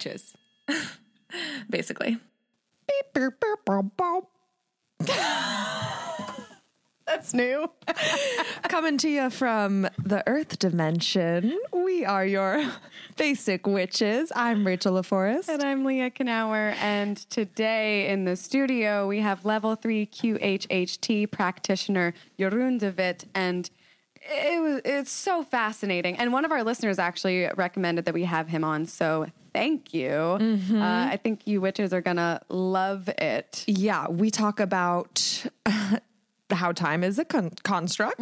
witches, basically. That's new. Coming to you from the Earth dimension, we are your basic witches. I'm Rachel LaForest. And I'm Leah Knauer. And today in the studio, we have level three QHHT practitioner Jeroen de Wit. And it was, it's so fascinating. And one of our listeners actually recommended that we have him on. So thank you. Uh, I think you witches are going to love it. Yeah, we talk about how time is a con- construct,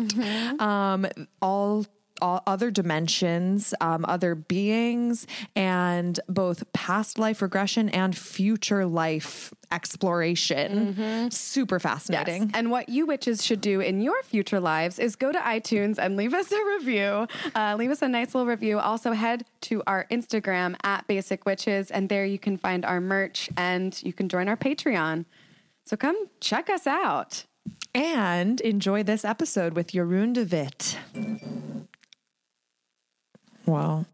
um, all. All other dimensions, um, other beings, and both past life regression and future life exploration. Super fascinating. And what you witches should do in your future lives is go to iTunes and leave us a review. Uh, leave us a nice little review. Also, head to our Instagram at Basic Witches, and there you can find our merch and you can join our Patreon. So come check us out. And enjoy this episode with Jeroen de Wit. Wow.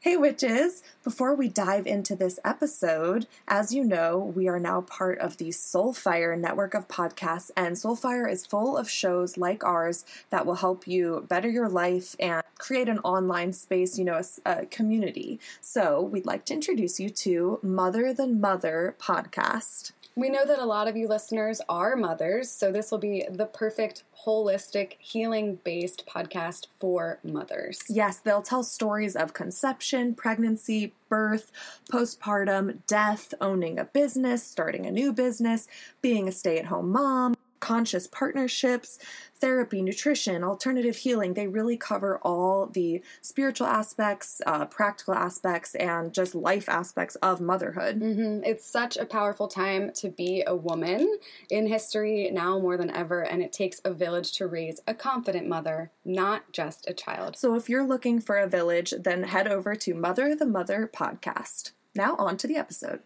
Hey, witches! Before we dive into this episode, as you know, we are now part of the Soulfire network of podcasts, and Soulfire is full of shows like ours that will help you better your life and create an online space, you know—a community. So, we'd like to introduce you to Mother the Mother podcast. We know that a lot of you listeners are mothers, so this will be the perfect holistic healing based podcast for mothers. Yes, they'll tell stories of conception, pregnancy, birth, postpartum, death, owning a business, starting a new business, being a stay at home mom, conscious partnerships, therapy, nutrition, alternative healing. They really cover all the spiritual aspects, uh, practical aspects, and just life aspects of motherhood. Mhm. It's such a powerful time to be a woman in history now more than ever, and it takes a village to raise a confident mother, not just a child. So if you're looking for a village, then head over to Mother the Mother podcast. Now, on to the episode.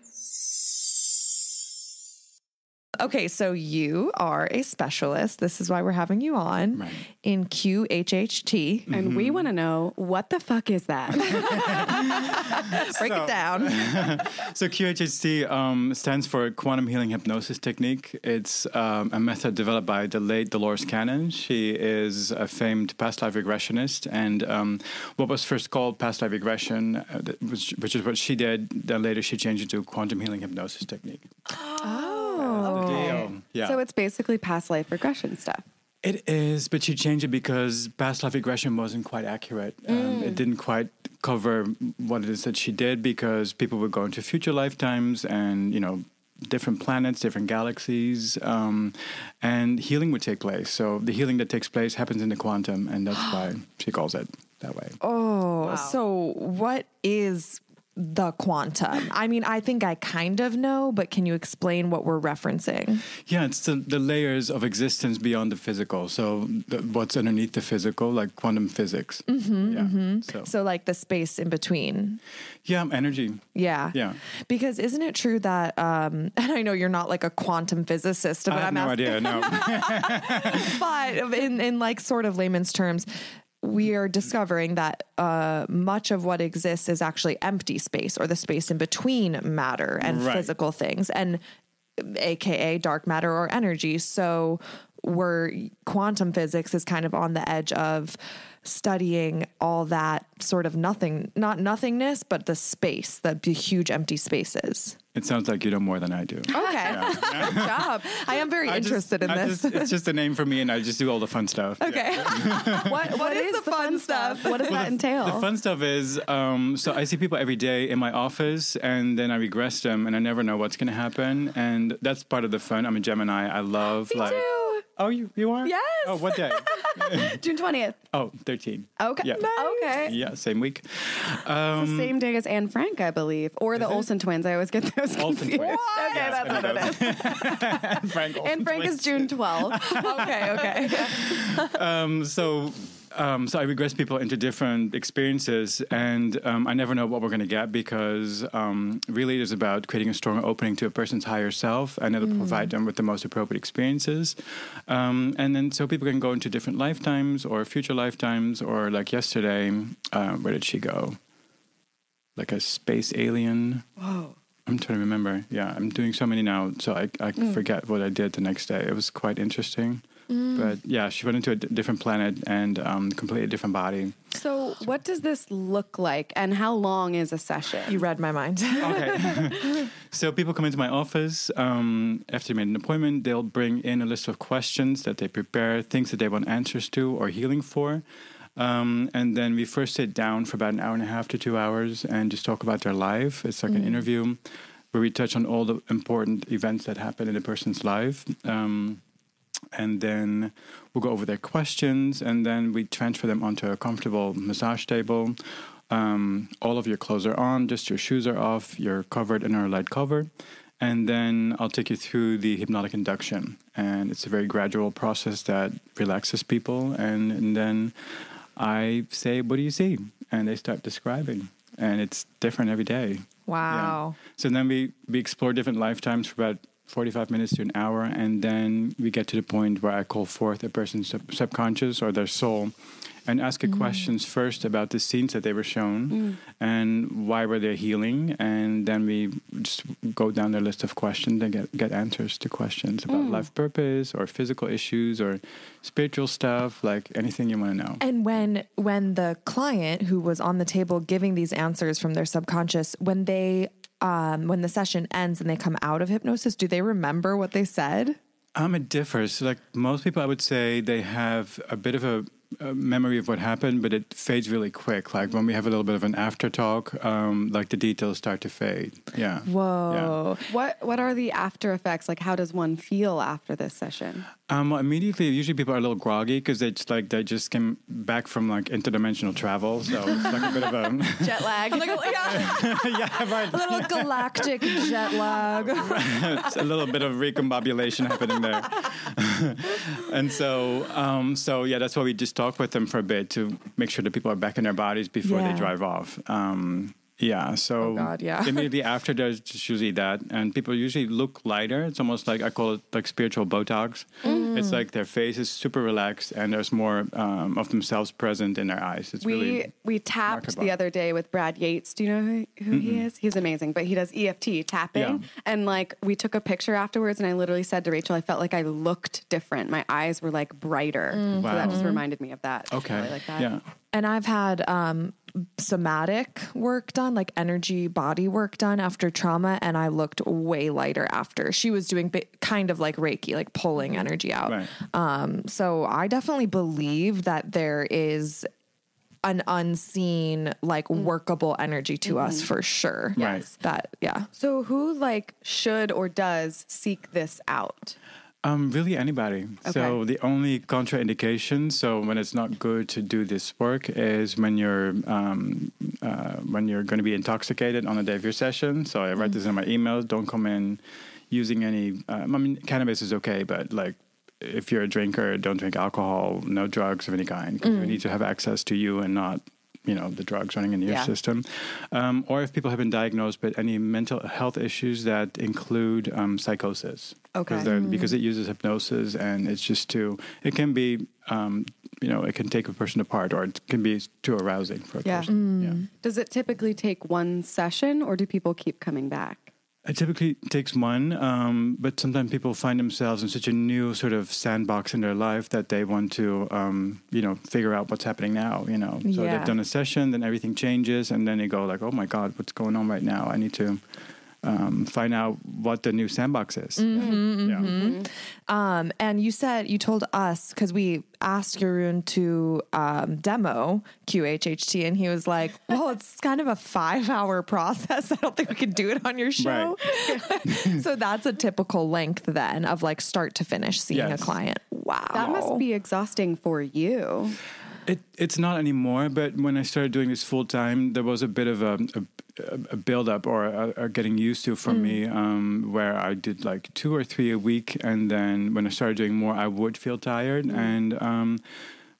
Okay, so you are a specialist. This is why we're having you on in QHHT. And we want to know what the fuck is that? Break it down. So QHHT um, stands for Quantum Healing Hypnosis Technique. It's um, a method developed by the late Dolores Cannon. She is a famed past life regressionist, and um, what was first called past life regression, uh, that was, which is what she did. Then later she changed it to Quantum Healing Hypnosis Technique. Oh. Deal. Yeah. So it's basically past life regression stuff. It is, but she changed it because past life regression wasn't quite accurate. Um, it didn't quite cover what it is that she did because people would go into future lifetimes and, you know, different planets, different galaxies, um, and healing would take place. So the healing that takes place happens in the quantum, and that's why she calls it that way. Oh, so what is the quantum? I mean, I think I kind of know, but can you explain what we're referencing? Yeah, it's the, the layers of existence beyond the physical. So the, what's underneath the physical, like quantum physics. Mm-hmm, yeah. So, So, like the space in between. yeah, energy. Yeah. Yeah. Because isn't it true that, um, and I know you're not like a quantum physicist, but I have I'm no asking, idea. No. but in, in like sort of layman's terms, we are discovering that uh, much of what exists is actually empty space or the space in between matter and Right. physical things, and AKA dark matter or energy. So, we're quantum physics is kind of on the edge of studying all that sort of nothing, not nothingness, but the space, the b- huge empty spaces. It sounds like you know more than I do. Okay. Good job. I am very I just- interested in I this. just- it's just a name for me, and I just do all the fun stuff. okay. What, what is is, the fun stuff? What does that entail? The fun stuff is, um, so I see people every day in my office, and then I regress them, and I never know what's going to happen, and that's part of the fun. I'm a Gemini. I love like. too. Oh, you you are? Yes. Oh, what day? June 20th. oh, 13. Okay. Yeah. Okay. Yeah, same week. Um, Same day as Anne Frank, I believe, or the? Olsen twins. I always get those Olsen confused. twins. Okay, that's what it is. Frank Anne Frank is June 12th. okay. Okay. um, so um, so I regress people into different experiences, and um, I never know what we're going to get because um, really it is about creating a strong opening to a person's higher self, and it'll provide them with the most appropriate experiences. Um, and then so people can go into different lifetimes or future lifetimes, or like yesterday, uh, where did she go? like a space alien. Whoa. I'm trying to remember. Yeah, I'm doing so many now, so I, I Mm. forget what I did the next day. It was quite interesting. But yeah, she went into a d- different planet and um, completely different body. So, what does this look like, and how long is a session? You read my mind. Okay. so people come into my office um, after they made an appointment. They'll bring in a list of questions that they prepare, things that they want answers to or healing for. Um, and then we first sit down for about an hour and a half to two hours and just talk about their life. It's like an interview where we touch on all the important events that happen in a person's life. Um, and then we'll go over their questions and then we transfer them onto a comfortable massage table. Um, all of your clothes are on just your shoes are off you're covered in our light cover. And then i'll take you through the hypnotic induction. And it's a very gradual process that relaxes people. And, and then i say what do you see? And they start describing. And it's different every day. Wow. yeah. So then we, we explore different lifetimes for about 45 minutes to an hour. And then we get to the point where I call forth a person's sub- subconscious or their soul and ask Mm. a questions first about the scenes that they were shown and why were they healing. And then we just go down the list of questions and get, get answers to questions Mm. about life purpose or physical issues or spiritual stuff, like anything you want to know. And when when the client who was on the table giving these answers from their subconscious, when they um, when the session ends and they come out of hypnosis, do they remember what they said? Um, it differs. Like most people, I would say they have a bit of a, a memory of what happened, but it fades really quick. Like when we have a little bit of an after talk, um, like the details start to fade. Yeah. Whoa. What What are the after effects? Like, how does one feel after this session? Um, well, immediately, usually people are a little groggy because they just like they just came back from like interdimensional travel, so it's like a bit of a Jet lag. yeah, right. A little galactic jet lag. it's a little bit of recombobulation happening there. and so, um, so yeah, that's why we just talk with them for a bit to make sure that people are back in their bodies before Yeah. they drive off. Um, yeah, so Oh, God, yeah. immediately after there's just usually that, and people usually look lighter. It's almost like I call it like spiritual Botox. Mm. It's like their face is super relaxed, and there's more um, of themselves present in their eyes. It's We really we tapped remarkable. the other day with Brad Yates. Do you know who, who he is? He's amazing, but he does EFT tapping. Yeah. And like we took a picture afterwards, and I literally said to Rachel, I felt like I looked different. My eyes were like brighter. So that just reminded me of that. Okay. really like that. Yeah. And I've had um, somatic work done, like energy body work done after trauma, and I looked way lighter after. She was doing bi- kind of like Reiki, like pulling energy out. Right. Um, so I definitely believe that there is an unseen, like workable energy to us for sure. Right. Yes. That, yeah. So who like should or does seek this out? Um, really, anybody. So the only contraindication, so when it's not good to do this work, is when you're um, uh, when you're going to be intoxicated on the day of your session. So I write this in my emails. Don't come in using any. Um, I mean, cannabis is okay, but like. If you're a drinker, don't drink alcohol, no drugs of any kind. 'cause We need to have access to you and not, you know, the drugs running in your Yeah. system. Um, or if people have been diagnosed with any mental health issues that include um, psychosis. Okay. Because, they're- because it uses hypnosis and it's just too, it can be, um, you know, it can take a person apart or it can be too arousing for a Yeah. person. Yeah. Does it typically take one session, or do people keep coming back? It typically takes one, um, but sometimes people find themselves in such a new sort of sandbox in their life that they want to, um, you know, figure out what's happening now. You know, so Yeah. they've done a session, then everything changes, and then they go like, "Oh my God, what's going on right now? I need to um, find out what the new sandbox is." Mm-hmm, Yeah. Um, and you said you told us because we asked Jeroen to um, demo QHHT, and he was like, "Well, it's kind of a five-hour process. I don't think we can do it on your show." so that's a typical length then of like start to finish seeing Yes. a client. Wow, That must be exhausting for you. It, it's not anymore, but when I started doing this full time, there was a bit of a, a, a build up or a, a getting used to for me, um, where I did like two or three a week, and then when I started doing more, I would feel tired. And um,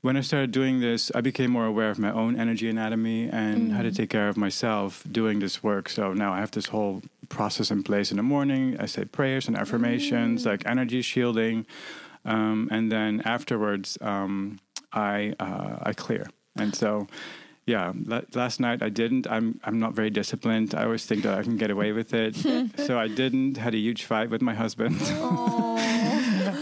when I started doing this, I became more aware of my own energy anatomy and how to take care of myself doing this work. So now I have this whole process in place in the morning. I say prayers and affirmations, like energy shielding, um, and then afterwards. Um, I uh, I clear. And so yeah, la- last night I didn't. I'm I'm not very disciplined. I always think that I can get away with it, so I didn't. Had a huge fight with my husband.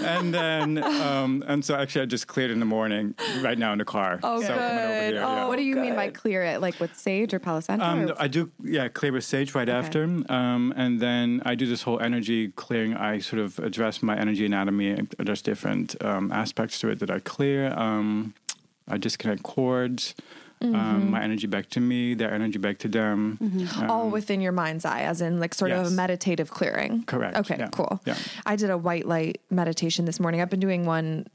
and then um, and so actually I just cleared in the morning right now in the car. Oh, so coming over good. here, yeah. Oh, what do you mean by clear it? Like with sage or Palo Santo? Um, or- I do, yeah, clear with sage right after, um, and then I do this whole energy clearing. I sort of address my energy anatomy. There's different um, aspects to it that I clear. Um, I disconnect cords. Mm-hmm. Um, my energy back to me, their energy back to them. Um, all within your mind's eye, as in like sort of a meditative clearing. Correct, Okay, yeah, cool. yeah. I did a white light meditation this morning. I've been doing one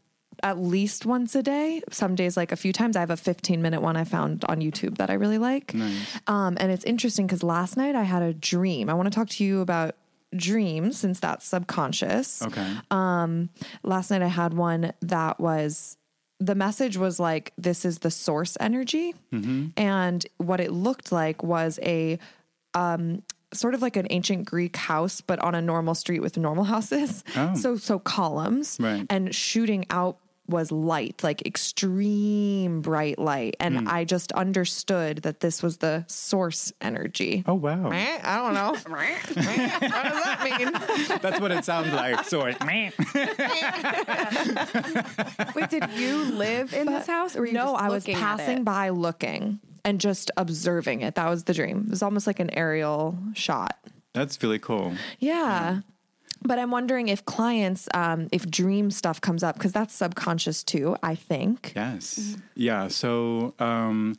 at least once a day. Some days, like a few times. I have a 15 minute one I found on YouTube that I really like. Nice. Um, and it's interesting because last night I had a dream. I want to talk to you about dreams since that's subconscious. Okay. Um, last night I had one that was the message was like this is the source energy, and what it looked like was a um sort of like an ancient Greek house, but on a normal street with normal houses. Oh. So so columns Right. and shooting out was light, like extreme bright light. And Hmm. I just understood that this was the source energy. oh wow, I don't know. what does that mean? that's what it sounds like. So it, Wait, did you live in this house, or were you no, just I was passing by looking and just observing it. That was the dream. It was almost like an aerial shot. that's really cool. Yeah. But I'm wondering if clients, um, if dream stuff comes up, because that's subconscious too, I think. Yes. Yeah. So um,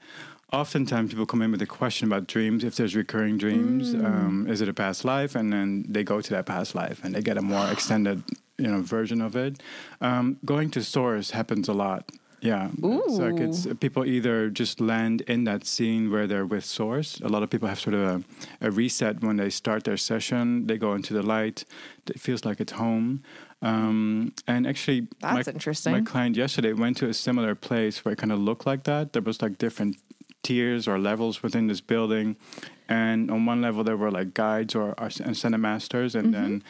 oftentimes people come in with a question about dreams. If there's recurring dreams, um, is it a past life? And then they go to that past life and they get a more extended, you know, version of it. Um, going to source happens a lot. Yeah. It's like it's people either just land in that scene where they're with source. A lot of people have sort of a, a reset when they start their session. They go into the light. It feels like it's home. Um, and actually, That's my, interesting. My client yesterday went to a similar place where it kind of looked like that. There was like different tiers or levels within this building, and on one level there were like guides or, or ascended masters, and then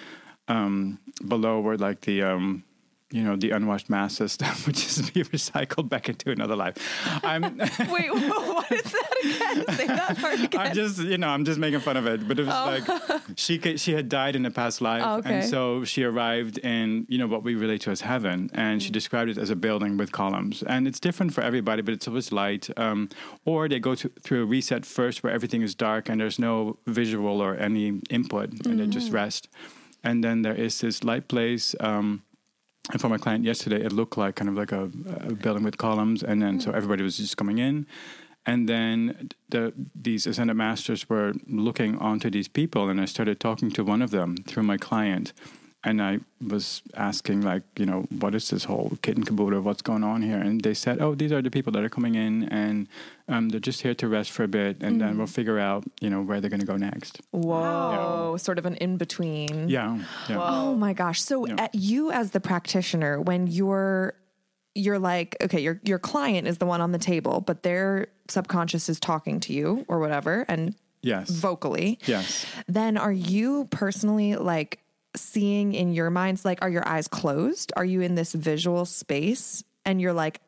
um, below were like the um, you know the unwashed masses that would just be recycled back into another life. I'm Wait, what is that again? Say that part again. I'm just you know I'm just making fun of it, but it was like she ca- she had died in a past life, Oh, okay. and so she arrived in you know what we relate to as heaven, and Mm. she described it as a building with columns, and it's different for everybody, but it's always light. Um, or they go to, through a reset first where everything is dark and there's no visual or any input, and they Mm. just rest, and then there is this light place. Um, and for my client yesterday, it looked like kind of like a, a building with columns, and then so mm. everybody was just coming in, and then the these ascended masters were looking onto these people, and I started talking to one of them through my client, and I was asking like, you know, what is this whole kit and caboodle? What's going on here? And they said, oh, these are the people that are coming in, and um, they're just here to rest for a bit, and then we'll figure out, you know, where they're going to go next. Whoa, sort of an in between. Yeah, yeah. Oh my gosh. So Yeah. you as the practitioner, when you're you're like, okay, your your client is the one on the table, but their subconscious is talking to you or whatever and Yes. vocally. Yes. Then are you personally like seeing in your minds like are your eyes closed? Are you in this visual space and you're like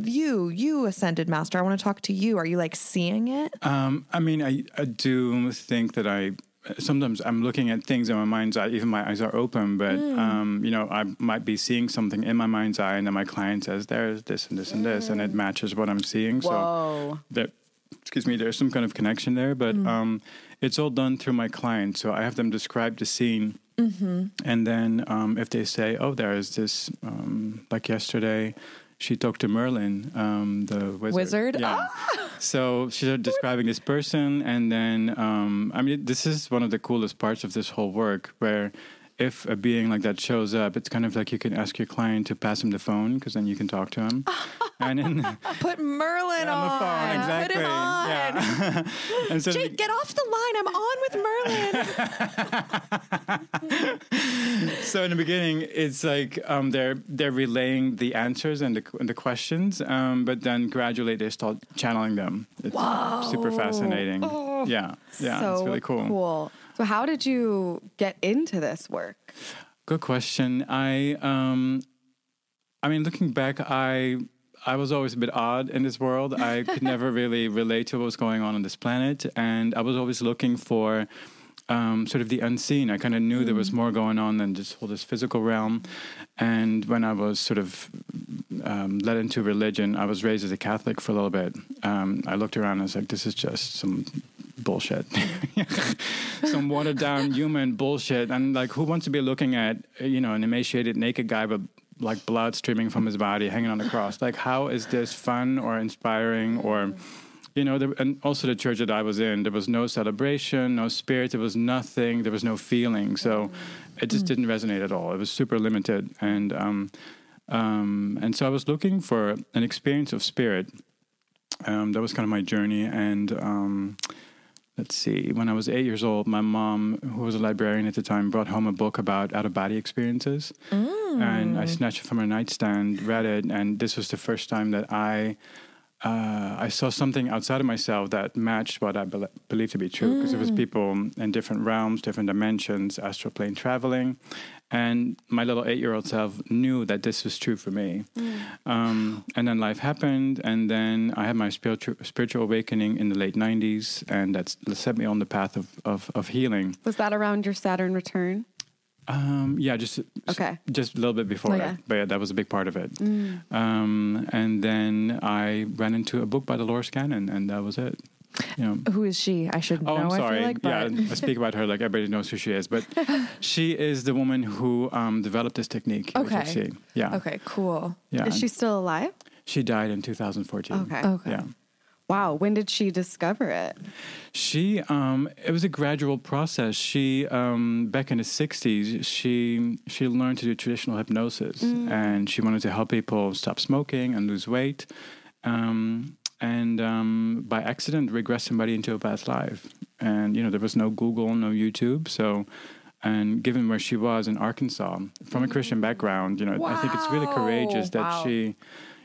you, you ascended master, I want to talk to you. Are you like seeing it? Um, I mean, I, I do think that I sometimes I'm looking at things in my mind's eye, even my eyes are open, but um, you know, I might be seeing something in my mind's eye, and then my client says, "There's this and this and this," and it matches what I'm seeing. So there, excuse me, there's some kind of connection there, but um, it's all done through my client. So I have them describe the scene. And then um, if they say, "Oh, there is this," um, like yesterday, she talked to Merlin, um, the wizard. Wizard? Yeah. So she's describing this person, and then um, I mean, this is one of the coolest parts of this whole work, where if a being like that shows up, it's kind of like you can ask your client to pass him the phone because then you can talk to him. and then Put Merlin on on. the phone, exactly. Put him on. Yeah. and so Jake, get off the line. I'm on with Merlin. so in the beginning, it's like um, they're they're relaying the answers and the and the questions, um, but then gradually they start channeling them. It's super fascinating. Yeah, yeah, so it's really cool. cool. So, how did you get into this work? Good question. I um, I mean, looking back, I I was always a bit odd in this world. I could never really relate to what was going on on this planet, and I was always looking for um, sort of the unseen. I kind of knew there was more going on than just all this physical realm. And when I was sort of um, led into religion, I was raised as a Catholic for a little bit. Um, I looked around and I was like, this is just some bullshit, some watered down human bullshit. And like, who wants to be looking at, you know, an emaciated naked guy with like blood streaming from his body hanging on the cross? Like, how is this fun or inspiring or you know, there, and also the church that I was in, there was no celebration, no spirit, there was nothing, there was no feeling. So it just didn't resonate at all. It was super limited, and um, um, and so I was looking for an experience of spirit. Um, that was kind of my journey, and um, let's see. When I was eight years old, my mom, who was a librarian at the time, brought home a book about out of body experiences, and I snatched it from her nightstand, read it, and this was the first time that I uh, I saw something outside of myself that matched what I bel believed to be true because it was people in different realms, different dimensions, astral plane traveling. And my little eight year old self knew that this was true for me. Um, and then life happened. And then I had my spiritual, spiritual awakening in the late 90s. And that set me on the path of, of, of healing. Was that around your Saturn return? Um, yeah, just Okay. just a little bit before Oh, that, yeah. but yeah, that was a big part of it. Um, and then I ran into a book by Dolores Cannon, and that was it. You know. Who is she? I should Oh, know. I'm sorry. I feel like, but yeah, I speak about her like everybody knows who she is, but she is the woman who um, developed this technique. Okay. Yeah. okay, cool. Yeah. Is she still alive? She died in 2014. Okay. Okay. Yeah. Wow. When did she discover it? She, um, it was a gradual process. She, um, back in the '60s, she she learned to do traditional hypnosis, and she wanted to help people stop smoking and lose weight, um, and um, by accident regress somebody into a past life. And you know there was no Google, no YouTube, so. And given where she was in Arkansas, from a Christian background, you know, I think it's really courageous that Wow. she,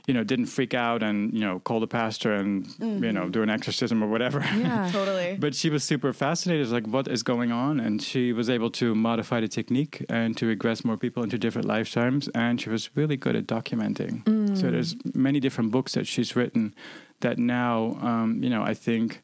you know, didn't freak out and you know call the pastor and you know do an exorcism or whatever. Yeah. Totally. But she was super fascinated, like what is going on, and she was able to modify the technique and to regress more people into different lifetimes. And she was really good at documenting. So there's many different books that she's written that now, um, you know, I think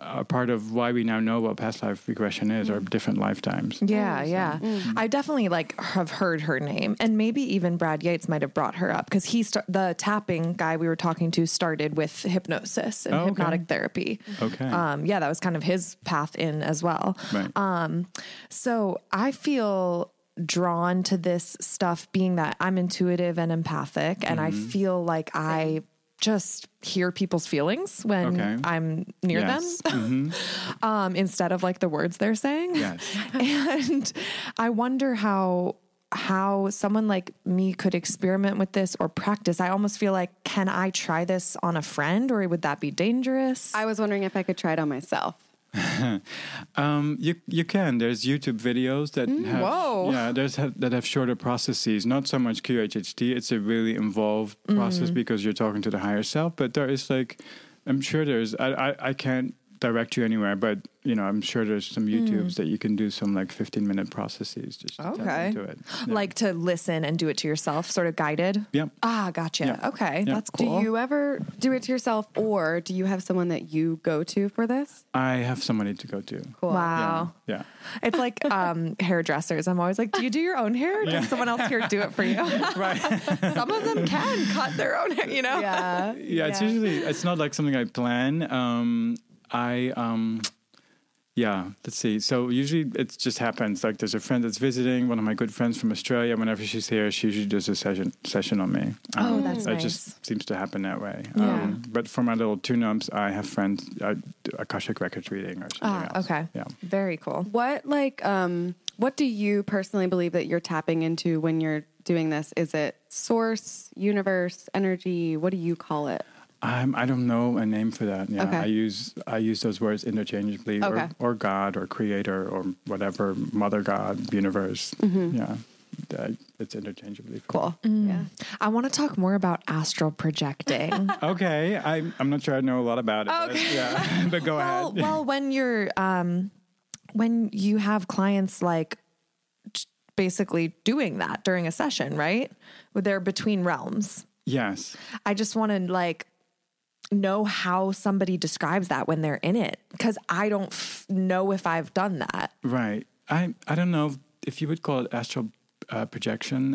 are part of why we now know what past life regression is or different lifetimes. Yeah, yeah. I definitely like have heard her name, and maybe even Brad Yates might have brought her up because he sta- the tapping guy we were talking to started with hypnosis and Oh, okay. hypnotic therapy. Okay. Um, yeah, that was kind of his path in as well. Right. Um, so I feel drawn to this stuff, being that I'm intuitive and empathic, and I feel like I just hear people's feelings when Okay. I'm near Yes. them um, instead of like the words they're saying. Yes. and I wonder how how someone like me could experiment with this or practice. I almost feel like can I try this on a friend or would that be dangerous? I was wondering if I could try it on myself. Um, you you can. There's YouTube videos that have whoa. yeah, there's have, that have shorter processes. Not so much QHHT. It's a really involved process because you're talking to the higher self. But there is like, I'm sure there's. I I, I can't direct you anywhere, but you know, I'm sure there's some YouTubes that you can do some like 15 minute processes just to Okay. into it. Yeah. Like to listen and do it to yourself, sort of guided. Yep. Ah, gotcha. Yeah. Okay, Yeah. that's cool. Do you ever do it to yourself, or do you have someone that you go to for this? I have somebody to go to. Cool. Wow. Yeah. yeah. It's like um, hairdressers. I'm always like, do you do your own hair? Or does someone else here do it for you? Right. Some of them can cut their own hair, you know? Yeah. yeah, it's usually it's not like something I plan. Um, I um, yeah, let's see. So usually it just happens. Like there's a friend that's visiting, one of my good friends from Australia. Whenever she's here, she usually does a session session on me. Um, Oh, that's It nice. just seems to happen that way. Yeah. Um, but for my little tune-ups, I have friends I do Akashic records reading or something Ah, else. okay. Yeah. Very cool. What like um what do you personally believe that you're tapping into when you're doing this? Is it source, universe, energy? What do you call it? Um, I don't know a name for that. Yeah, Okay. I use I use those words interchangeably, Okay. or, or God, or Creator, or whatever, Mother God, Universe. Yeah, that- it's interchangeably. for me. Cool. Yeah. I want to talk more about astral projecting. Okay, I'm I'm not sure I know a lot about it. But, yeah, but go well, ahead. well, when you're um, when you have clients like basically doing that during a session, right? Where they're between realms. Yes. I just want to like know how somebody describes that when they're in it because I don't f- know if I've done that. Right. I I don't know if you would call it astral uh, projection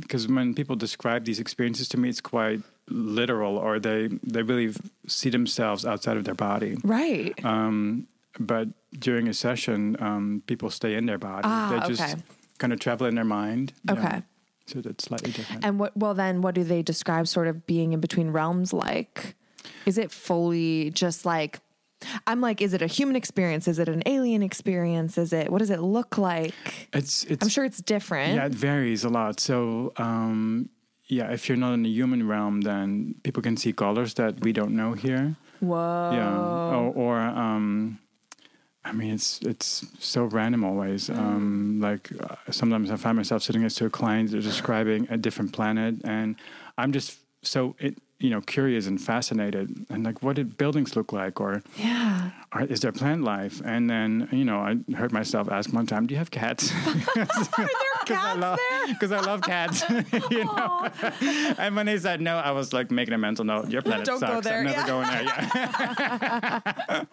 because when people describe these experiences to me, it's quite literal, or they they really see themselves outside of their body. Right. Um, but during a session, um, people stay in their body. Ah, they just okay. kind of travel in their mind. you know. Okay. So that's slightly different. and what? Well, then, what do they describe sort of being in between realms like? Is it fully just like? I'm like, is it a human experience? Is it an alien experience? Is it? What does it look like? it's it's I'm sure it's different. Yeah, it varies a lot. So, um, yeah, if you're not in the human realm, then people can see colors that we don't know here. Whoa. Yeah, or, or um, I mean, it's it's so random always. Um, like uh, sometimes I find myself sitting next to a client they're describing a different planet, and I'm just so it you know curious and fascinated, and like what did buildings look like, or Yeah. or is there plant life? And then you know I heard myself ask one time, "Do you have cats?" Because I love because I love cats, you know. and when they said no, I was like making a mental note. Your planet Don't go sucks. there, I'm never yeah. going there. Yeah.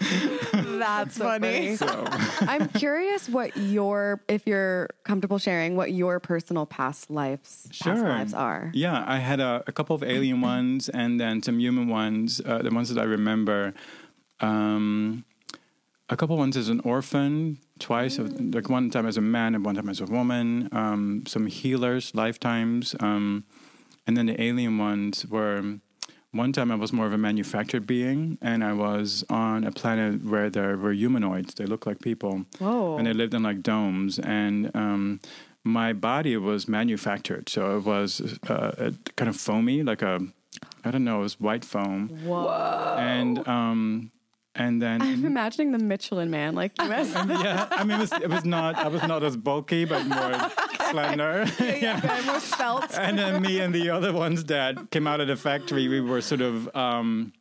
That's funny. So, I'm curious what your, if you're comfortable sharing, what your personal past lives, past lives are. yeah, I had a, a couple of alien ones and then some human ones. Uh, the ones that I remember, um, a couple ones as an orphan, twice, like one time as a man and one time as a woman. Um, some healers, lifetimes, um, and then the alien ones were. One time I was more of a manufactured being, and I was on a planet where there were humanoids. They looked like people. Whoa. And they lived in like domes. And um, my body was manufactured. So it was uh, kind of foamy, like a, I don't know, it was white foam. Whoa. And, um, and then. I'm imagining the Michelin man, like US. yeah, I mean, it was, it was not. I was not as bulky, but more slender. more spelt. and then me and the other ones that came out of the factory, we were sort of um,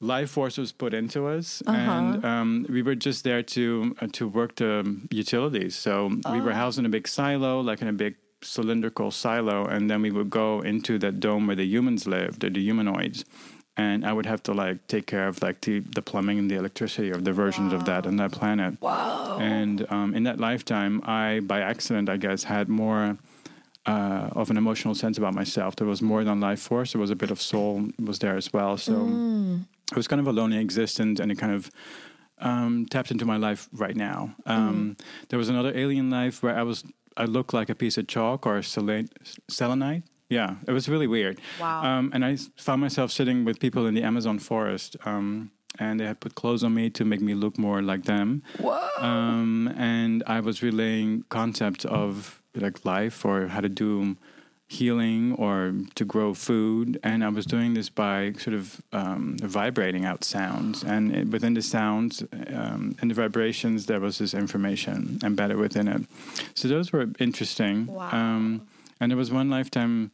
life force was put into us, and um, we were just there to uh, to work the utilities. So we were housed in a big silo, like in a big cylindrical silo, and then we would go into that dome where the humans lived, the, the humanoids. And I would have to like take care of like the, the plumbing and the electricity of the versions of that on that planet. Wow! And um, in that lifetime, I by accident, I guess, had more uh, of an emotional sense about myself. There was more than life force. There was a bit of soul was there as well. So it was kind of a lonely existence, and it kind of um, tapped into my life right now. Um, There was another alien life where I was I looked like a piece of chalk or selen- selenite. Yeah, it was really weird. Wow. Um, and I found myself sitting with people in the Amazon forest. Um, and they had put clothes on me to make me look more like them. Um, and I was relaying concepts of like life or how to do healing or to grow food. And I was doing this by sort of um, vibrating out sounds. And it, within the sounds um, and the vibrations, there was this information embedded within it. So those were interesting. Wow. Um, and there was one lifetime,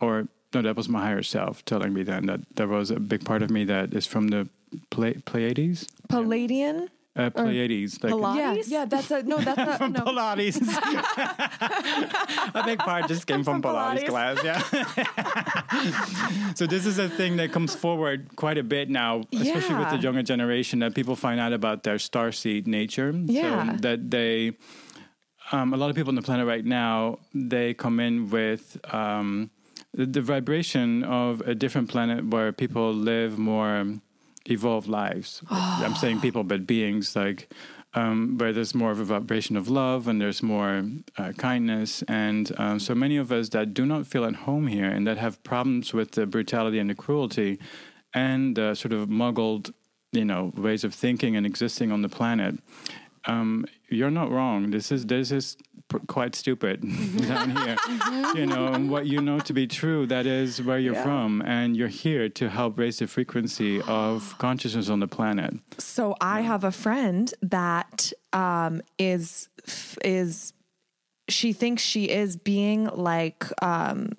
or no, that was my higher self telling me then that there was a big part of me that is from the Ple- Pleiades. Palladian? Uh, Pleiades, like Pilates? Yeah, yeah, that's a no, that's a no. Pilates. a big part just came from, Pilates, Pilates. class, yeah. so this is a thing that comes forward quite a bit now, especially with the younger generation, that people find out about their star seed nature. Yeah. So that they, um, a lot of people on the planet right now, they come in with um, the, the vibration of a different planet where people live more evolved lives. I'm saying people, but beings like um, where there's more of a vibration of love and there's more uh, kindness. And um, so many of us that do not feel at home here and that have problems with the brutality and the cruelty and the sort of muggled, you know, ways of thinking and existing on the planet. Um, you're not wrong. This is this is pr- quite stupid down here. You know, and what you know to be true, that is where you're from, and you're here to help raise the frequency of consciousness on the planet. So I have a friend that um, is is she thinks she is being like um,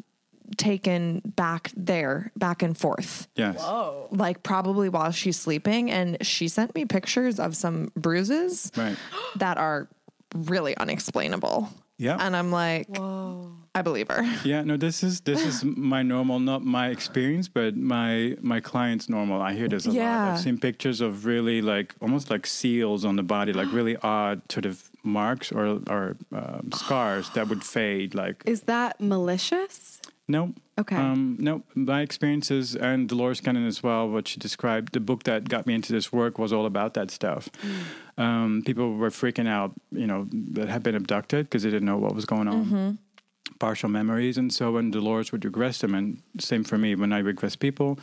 taken back there, back and forth, Yes. Whoa. like probably while she's sleeping. And she sent me pictures of some bruises Right. that are really unexplainable. Yeah. And I'm like, I believe her. Yeah, no, this is this is my normal, not my experience, but my my client's normal. I hear this a lot. I've seen pictures of really like almost like seals on the body, like really odd sort of marks or or um, scars that would fade. Like Is that malicious? No, Okay. um, no. My experiences and Dolores Cannon as well. What she described, the book that got me into this work was all about that stuff. Um, people were freaking out, you know, that had been abducted because they didn't know what was going on partial memories. And so when Dolores would regress them, and same for me, when I regress people,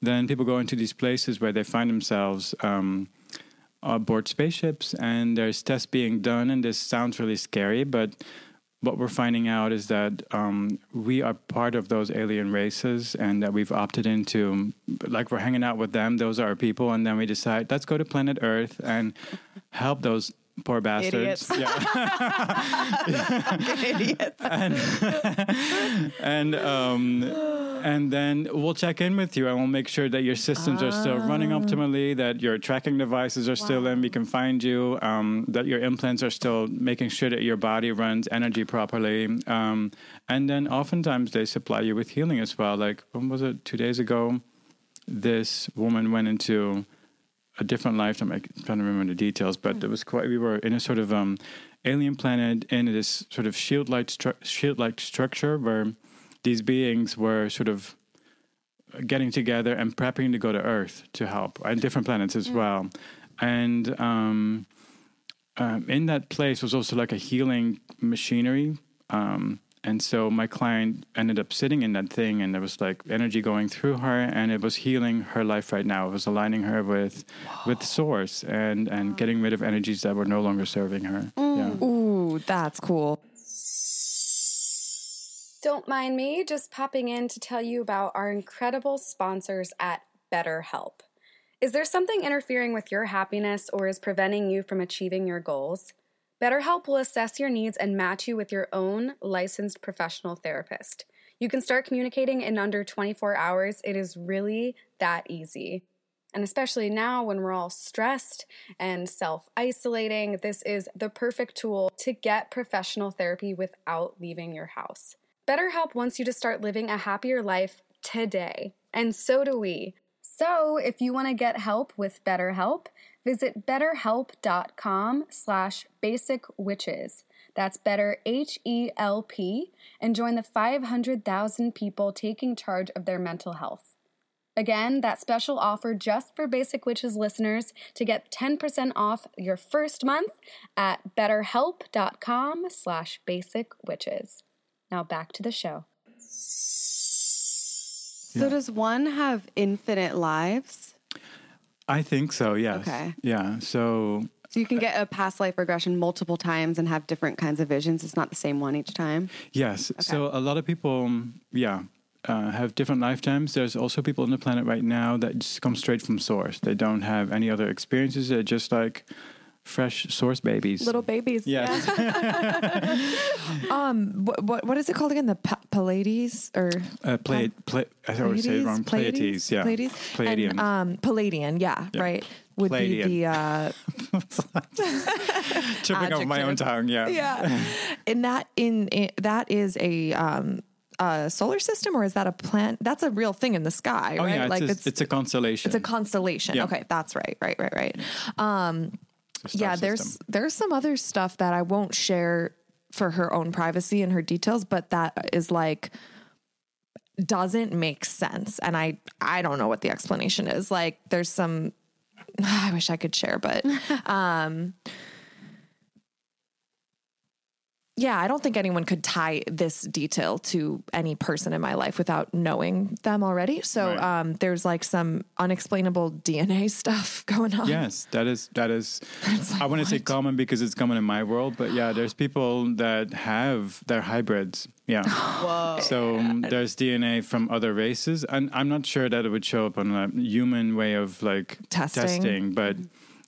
then people go into these places where they find themselves um, aboard spaceships and there's tests being done. And this sounds really scary, but what we're finding out is that um, we are part of those alien races and that we've opted into, like, we're hanging out with them. Those are our people. And then we decide, let's go to planet Earth and help those poor bastards. Idiots. Yeah. Idiots. and and, um, and then we'll check in with you and we'll make sure that your systems are still running optimally, that your tracking devices are still in, we can find you, um, that your implants are still making sure that your body runs energy properly, um, and then oftentimes they supply you with healing as well. Like when was it? Two days ago, this woman went into a different lifetime. I'm trying to remember the details, but it was quite. We were in a sort of um, alien planet in this sort of shield-like stru- shield-like structure where these beings were sort of getting together and prepping to go to Earth to help, and different planets as well. And um, um, in that place was also like a healing machinery. Um, and so my client ended up sitting in that thing, and there was like energy going through her, and it was healing her life right now. It was aligning her with with Source and and getting rid of energies that were no longer serving her. Mm. Yeah. Ooh, that's cool. Don't mind me just popping in to tell you about our incredible sponsors at BetterHelp. Is there something interfering with your happiness or is preventing you from achieving your goals? BetterHelp will assess your needs and match you with your own licensed professional therapist. You can start communicating in under 24 hours. It is really that easy. And especially now when we're all stressed and self isolating, this is the perfect tool to get professional therapy without leaving your house. BetterHelp wants you to start living a happier life today, and so do we. So, if you want to get help with BetterHelp, visit betterhelp.com slash basicwitches. That's better H-E-L-P and join the 500,000 people taking charge of their mental health. Again, that special offer just for Basic Witches listeners to get 10% off your first month at betterhelp.com slash basicwitches. Now back to the show. So does one have infinite lives? I think so. Yes. Okay. Yeah. So So you can get a past life regression multiple times and have different kinds of visions. It's not the same one each time. Yes. So a lot of people, yeah, uh, have different lifetimes. There's also people on the planet right now that just come straight from source. They don't have any other experiences. They're just like fresh source babies. Little babies. Yes. Um, what what, what is it called again? The pa- Pallades or Uh, play, play, I always say it wrong. Pleiades. Yeah. Pleiades. Palladium. And, um, Palladian. Yeah, Yeah. right. Would Palladian. be the uh, Tripping over my own tongue. Yeah. yeah, and that in, in that is a um a solar system or is that a planet? That's a real thing in the sky, Oh yeah. It's, like a, it's it's a constellation. it's a constellation. Yeah. Okay, that's right, right, right, right. Um, Star yeah, there's system. there's some other stuff that I won't share for her own privacy and her details, but that is like doesn't make sense, and I I don't know what the explanation is. Like, there's some I wish I could share, but um. Yeah, I don't think anyone could tie this detail to any person in my life without knowing them already. So Right. um, there's like some unexplainable DNA stuff going on. Yes, that is that is. I want to say common because it's common in my world, but yeah, there's people that have they're hybrids. Yeah. Whoa. So um, there's DNA from other races, and I'm not sure that it would show up on a human way of like Testing. but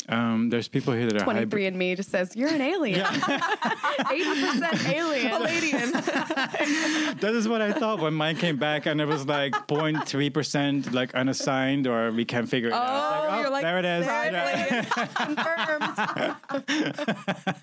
Um, there's people here that are hybrid. 23 and me just says you're an alien. 80% alien. Palladian. That is what I thought when mine came back, and it was like 0.3 percent like unassigned, or we can't figure it out. It's Oh, you're like, there it is. there it Yeah.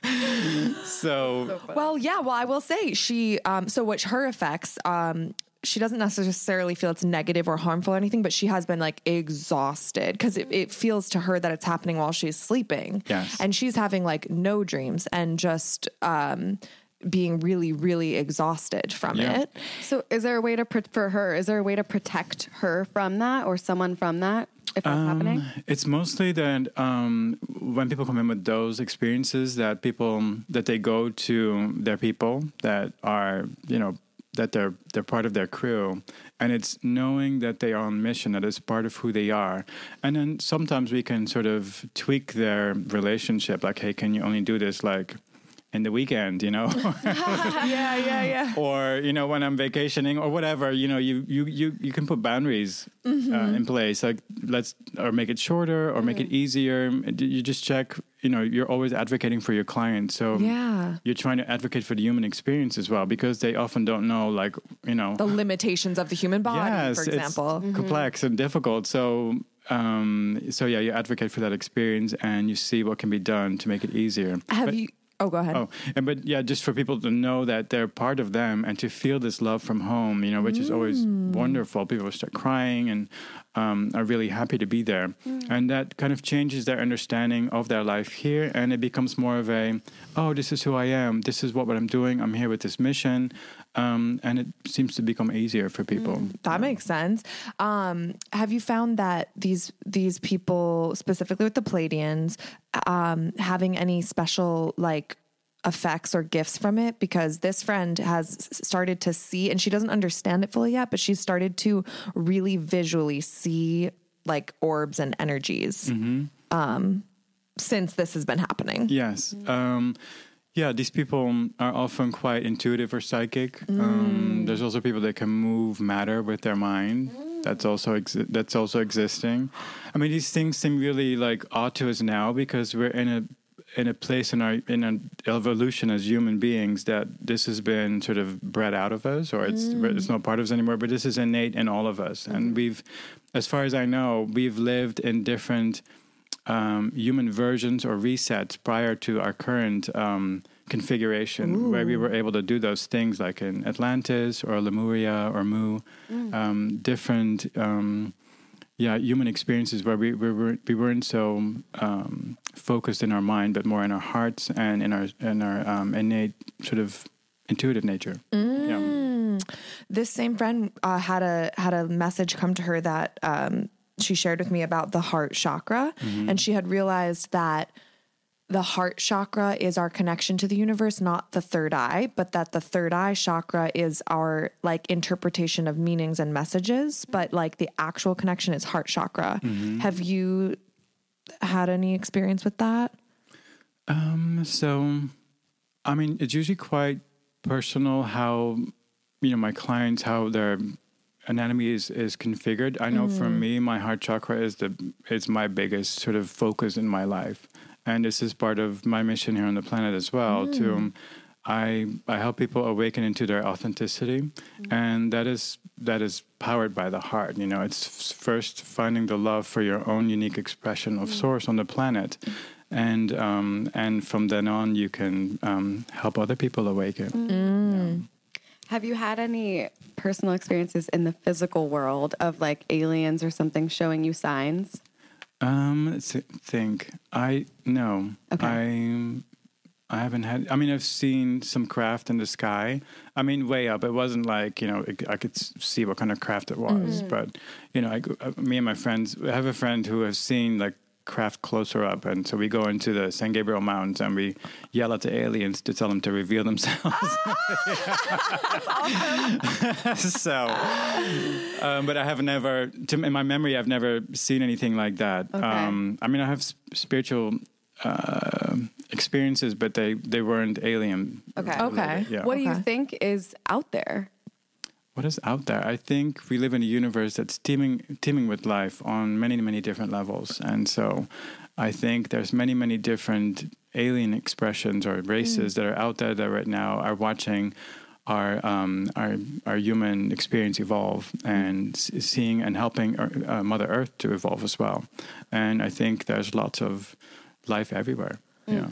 Confirmed. So, Well, yeah. Well, I will say she. Um, so, which her effects. Um, she doesn't necessarily feel it's negative or harmful or anything, but she has been like exhausted because it, it feels to her that it's happening while she's sleeping. Yes. And she's having like no dreams and just um, being really, really exhausted from Yeah. it. So, is there a way to pr- for her? Is there a way to protect her from that, or someone from that, if that's happening? It's mostly that um, when people come in with those experiences, that people that they go to their people that are you know that they're they're part of their crew, and it's knowing that they are on mission, that is part of who they are, and then sometimes we can sort of tweak their relationship, like, hey, can you only do this like in the weekend, you know? yeah, yeah, yeah. or you know when i'm vacationing or whatever you know you you you, you can put boundaries Mm-hmm. uh, in place like let's or make it shorter or make it Mm-hmm. easier you just check you know you're always advocating for your client so Yeah. you're trying to advocate for the human experience as well because they often don't know like you know The limitations of the human body, yes, for example. it's complex and difficult so um so yeah you advocate for that experience and you see what can be done to make it easier Have But- you? Oh, go ahead. Oh, and but yeah, just for people to know that they're part of them and to feel this love from home, you know, which is always wonderful. People start crying and um, are really happy to be there, and that kind of changes their understanding of their life here, and it becomes more of a, oh, this is who I am. This is what, what I'm doing. I'm here with this mission, um, and it seems to become easier for people. That makes sense. Um, have you found that these these people, specifically with the Pleiadians, um, having any special like effects or gifts from it? Because this friend has started to see, and she doesn't understand it fully yet, but she's started to really visually see like orbs and energies um, since this has been happening. Yes. Um, yeah, these people um, are often quite intuitive or psychic. Um, mm. there's also people that can move matter with their mind. That's also exi- that's also existing. I mean, these things seem really like odd to us now because we're in a in a place in our in an evolution as human beings that this has been sort of bred out of us, or it's mm. it's not part of us anymore. But this is innate in all of us, and mm-hmm. we've, as far as I know, we've lived in different um, human versions or resets prior to our current um, configuration, where we were able to do those things like in Atlantis or Lemuria or Mu, um, different. Um, yeah, human experiences where we, we, were, we weren't so um, focused in our mind, but more in our hearts and in our in our um, innate sort of intuitive nature. Yeah. this same friend uh, had a had a message come to her that um, she shared with me about the heart chakra, and she had realized that the heart chakra is our connection to the universe, not the third eye, but that the third eye chakra is our like interpretation of meanings and messages, but like the actual connection is heart chakra. Have you had any experience with that? Um, So, I mean, it's usually quite personal how you know my clients how their anatomy is is configured. I know for mm-hmm. me, my heart chakra is the is my biggest sort of focus in my life, and this is part of my mission here on the planet as well. To mm. I I help people awaken into their authenticity, mm. and that is that is powered by the heart. You know, it's first finding the love for your own unique expression of mm. source on the planet, and um, and from then on you can um, help other people awaken. Have you had any personal experiences in the physical world of like aliens or something showing you signs? Um, let's think. I no. Okay. I I haven't had. I mean, I've seen some craft in the sky. I mean, way up. It wasn't like you know. It, I could see what kind of craft it was, but you know, I, uh, me and my friends. I have a friend who has seen like craft closer up, and so we go into the San Gabriel Mountains and we yell at the aliens to tell them to reveal themselves. so, um, but I have never, to, in my memory, I've never seen anything like that. Okay. Um, I mean, I have s- spiritual uh, experiences, but they they weren't alien. Okay. Okay. Yeah. What do you think is out there? What is out there? I think we live in a universe that's teeming teeming with life on many many different levels, and so I think there's many many different alien expressions or races mm. that are out there that right now are watching our um, our our human experience evolve and seeing and helping our, uh, Mother Earth to evolve as well. And I think there's lots of life everywhere. Mm. Yeah.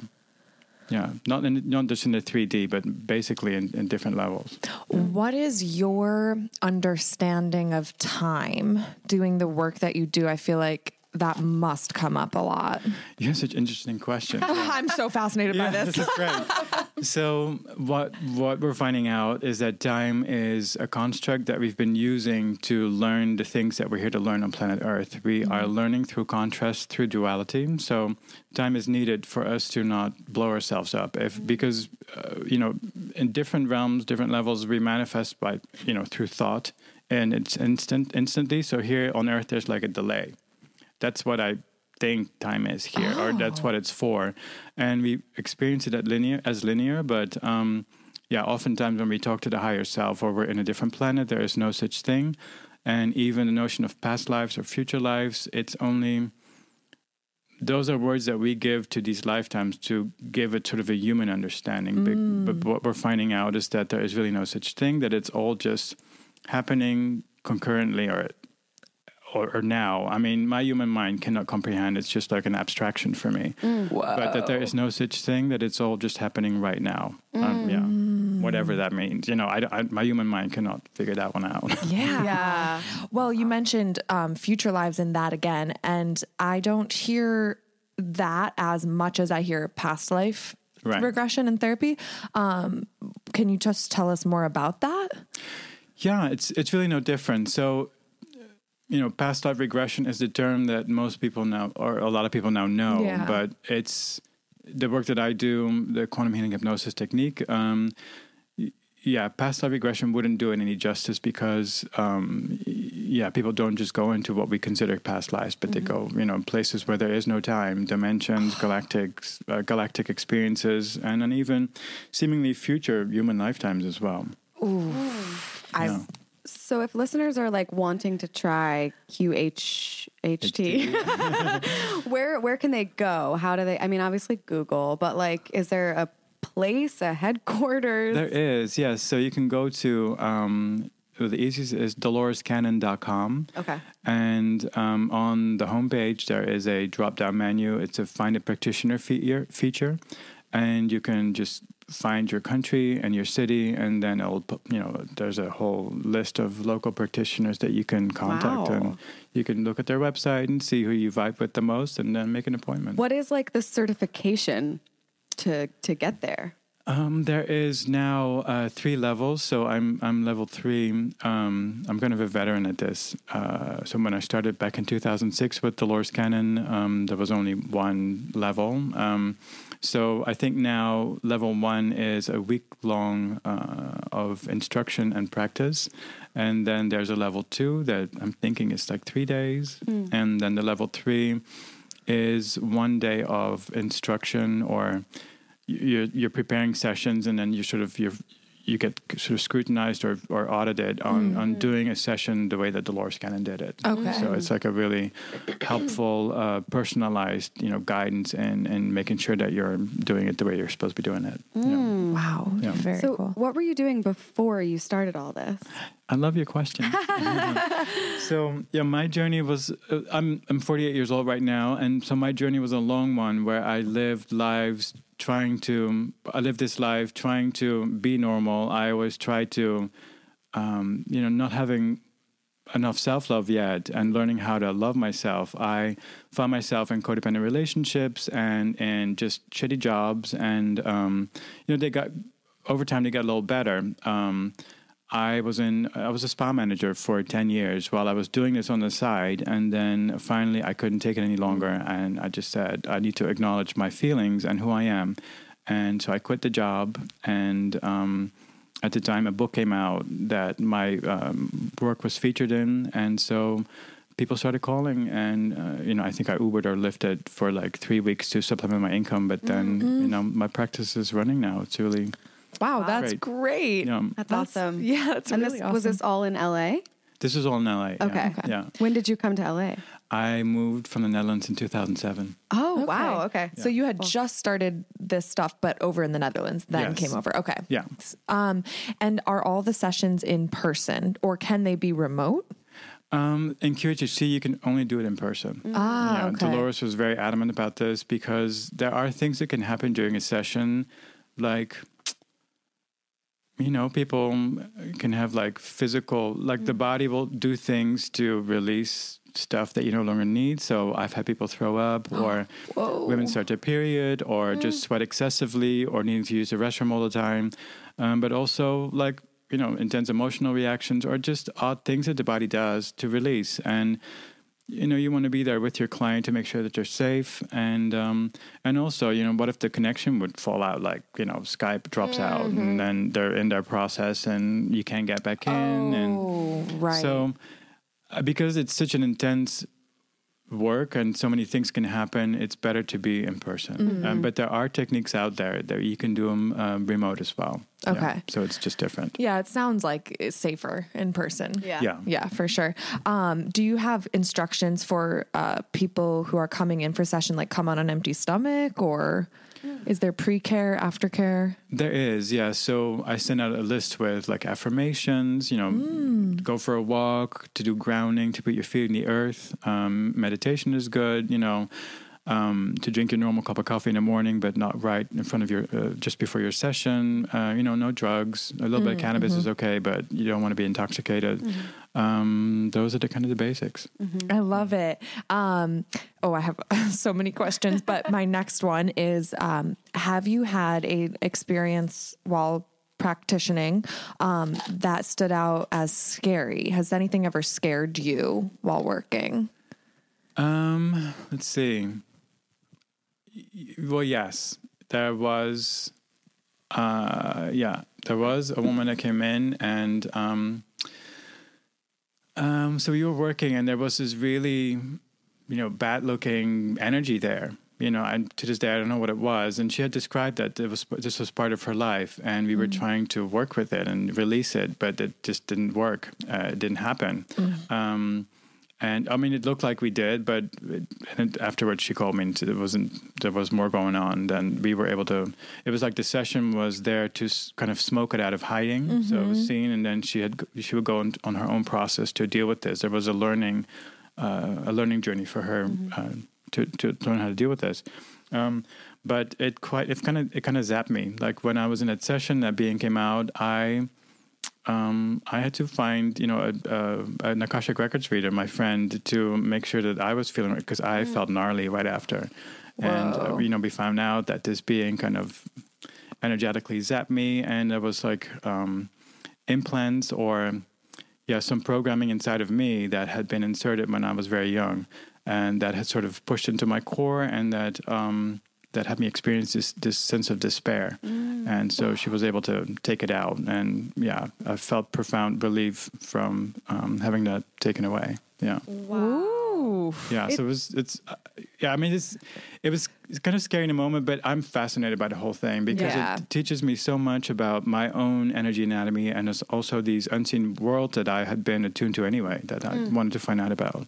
Yeah, not in, not just in the 3D, but basically in, in different levels. What is your understanding of time doing the work that you do? I feel like that must come up a lot. You have such interesting questions. I'm so fascinated yeah, by this. this is great. so what what we're finding out is that time is a construct that we've been using to learn the things that we're here to learn on planet Earth. We mm-hmm. are learning through contrast, through duality. So time is needed for us to not blow ourselves up. If mm-hmm. because uh, you know in different realms, different levels, we manifest by you know through thought and it's instant instantly. So here on Earth, there's like a delay that's what I think time is here, oh. or that's oh. what it's for. And we experience it linear as linear, but um, yeah, oftentimes when we talk to the higher self or we're in a different planet, there is no such thing. And even the notion of past lives or future lives, it's only those are words that we give to these lifetimes to give it sort of a human understanding. Mm. But, but what we're finding out is that there is really no such thing, that it's all just happening concurrently or or, or, now. I mean, my human mind cannot comprehend. It's just like an abstraction for me. Mm. But that there is no such thing. That it's all just happening right now. Mm. Um, yeah, whatever that means. You know, I, I, my human mind cannot figure that one out. Yeah. yeah. Well, you mentioned um, future lives in that again, and I don't hear that as much as I hear past life right. regression and therapy. Um, can you just tell us more about that? Yeah, it's it's really no different. So you know, past life regression is the term that most people now, or a lot of people now know, yeah. but it's the work that I do, the quantum healing hypnosis technique. Um, yeah, past life regression wouldn't do it any justice because, um, yeah, people don't just go into what we consider past lives, but mm-hmm. they go, you know, places where there is no time, dimensions, galactic, uh, galactic experiences, and then even seemingly future human lifetimes as well. Ooh, I so if listeners are like wanting to try QHHT, where where can they go? How do they I mean obviously Google, but like is there a place, a headquarters? There is, yes. So you can go to um, the easiest is dolorescannon.com. Okay. And um, on the homepage, there is a drop down menu. It's a find a practitioner feature. And you can just find your country and your city, and then it'll you know there's a whole list of local practitioners that you can contact, wow. and you can look at their website and see who you vibe with the most, and then make an appointment. What is like the certification to to get there? Um, there is now uh, three levels. So I'm I'm level three. Um, I'm kind of a veteran at this. Uh, so when I started back in 2006 with Dolores Cannon, um, there was only one level. So I think now level one is a week long uh, of instruction and practice. And then there's a level two that I'm thinking is like three days. Mm. And then the level three is one day of instruction or you're, you're preparing sessions and then you sort of you're you get sort of scrutinized or, or audited on, mm-hmm. on doing a session the way that Dolores Cannon did it. Okay. So it's like a really helpful, uh, personalized, you know, guidance and, and making sure that you're doing it the way you're supposed to be doing it. Mm. Wow. Yeah. Very so cool. What were you doing before you started all this? I love your question. so yeah, my journey was uh, I'm I'm 48 years old right now, and so my journey was a long one where I lived lives trying to live this life trying to be normal. I always try to, um, you know, not having enough self love yet and learning how to love myself. I found myself in codependent relationships and and just shitty jobs, and um, you know, they got over time they got a little better. Um, I was in I was a spa manager for 10 years while I was doing this on the side and then finally I couldn't take it any longer and I just said I need to acknowledge my feelings and who I am and so I quit the job and um, at the time a book came out that my um, work was featured in and so people started calling and uh, you know I think I Ubered or Lyfted for like three weeks to supplement my income but then mm-hmm. you know my practice is running now it's really Wow, that's Great. great. Yeah. That's, awesome. Yeah, that's and really this awesome. was this all in LA? This is all in LA. yeah. Okay. Yeah. When did you come to LA? I moved from the Netherlands in 2007. Oh, wow. Okay. So you had just started this stuff, but over in the Netherlands, then Yes. came over. Okay. Yeah. Um, and are all the sessions in person or can they be remote? Um, in QHHT, you can only do it in person. Ah, yeah, okay. Dolores was very adamant about this because there are things that can happen during a session, like, you know, people can have like physical, like Mm. the body will do things to release stuff that you no longer need. So I've had people throw up, or women start their period, or Mm. just sweat excessively, or needing to use the restroom all the time. Um, but also like you know intense emotional reactions, or just odd things that the body does to release and you know you want to be there with your client to make sure that they're safe and um, and also you know what if the connection would fall out like you know skype drops out Mm-hmm. and then they're in their process and you can't get back in and Oh, right. so uh, because it's such an intense work and so many things can happen it's better to be in person Mm-hmm. um, but there are techniques out there that you can do them um, remote as well Yeah. Okay. so it's just different yeah, it sounds like it's safer in person. yeah Yeah, for sure. Um, do you have instructions for uh, people who are coming in for session, like come on an empty stomach, or is there pre care, aftercare? There is, yeah. So I send out a list with like affirmations, you know, go for a walk, to do grounding, to put your feet in the earth. Um, meditation is good, you know, um, to drink your normal cup of coffee in the morning, but not right in front of your, uh, just before your session. Uh, you know, no drugs. A little bit of cannabis is okay, but you don't want to be intoxicated. Um, those are the kind of the basics. I love it. Um, oh, I have so many questions, but my next one is: um, Have you had a experience while practicing um, that stood out as scary? Has anything ever scared you while working? Um, let's see. Well, yes, there was. Uh, yeah, there was a woman that came in, and um, um, so we were working, and there was this really, you know, bad-looking energy there. You know, and to this day, I don't know what it was. And she had described that it was this was part of her life, and we were trying to work with it and release it, but it just didn't work. Uh, it didn't happen. Um, and I mean, it looked like we did, but it, afterwards she called me and it wasn't. There was more going on than we were able to. It was like the session was there to kind of smoke it out of hiding, so it was seen, and then she had she would go on, on her own process to deal with this. There was a learning, uh, a learning journey for her uh, to to learn how to deal with this. Um, but it quite it kind of it kind of zapped me. Like when I was in that session, that being came out, I um, I had to find, you know, a, a, an Akashic Records reader, my friend, to make sure that I was feeling because I felt gnarly right after. And, uh, you know, we found out that this being kind of energetically zapped me, and there was like um, implants or, yeah, some programming inside of me that had been inserted when I was very young and that had sort of pushed into my core and that. Um, that had me experience this this sense of despair, and so she was able to take it out, and yeah, I felt profound relief from um, having that taken away. Yeah, Ooh. yeah. so it was it's uh, yeah. I mean, it's it was it's kind of scary in a moment, but I'm fascinated by the whole thing because Yeah. it teaches me so much about my own energy anatomy and it's also these unseen worlds that I had been attuned to anyway that I wanted to find out about.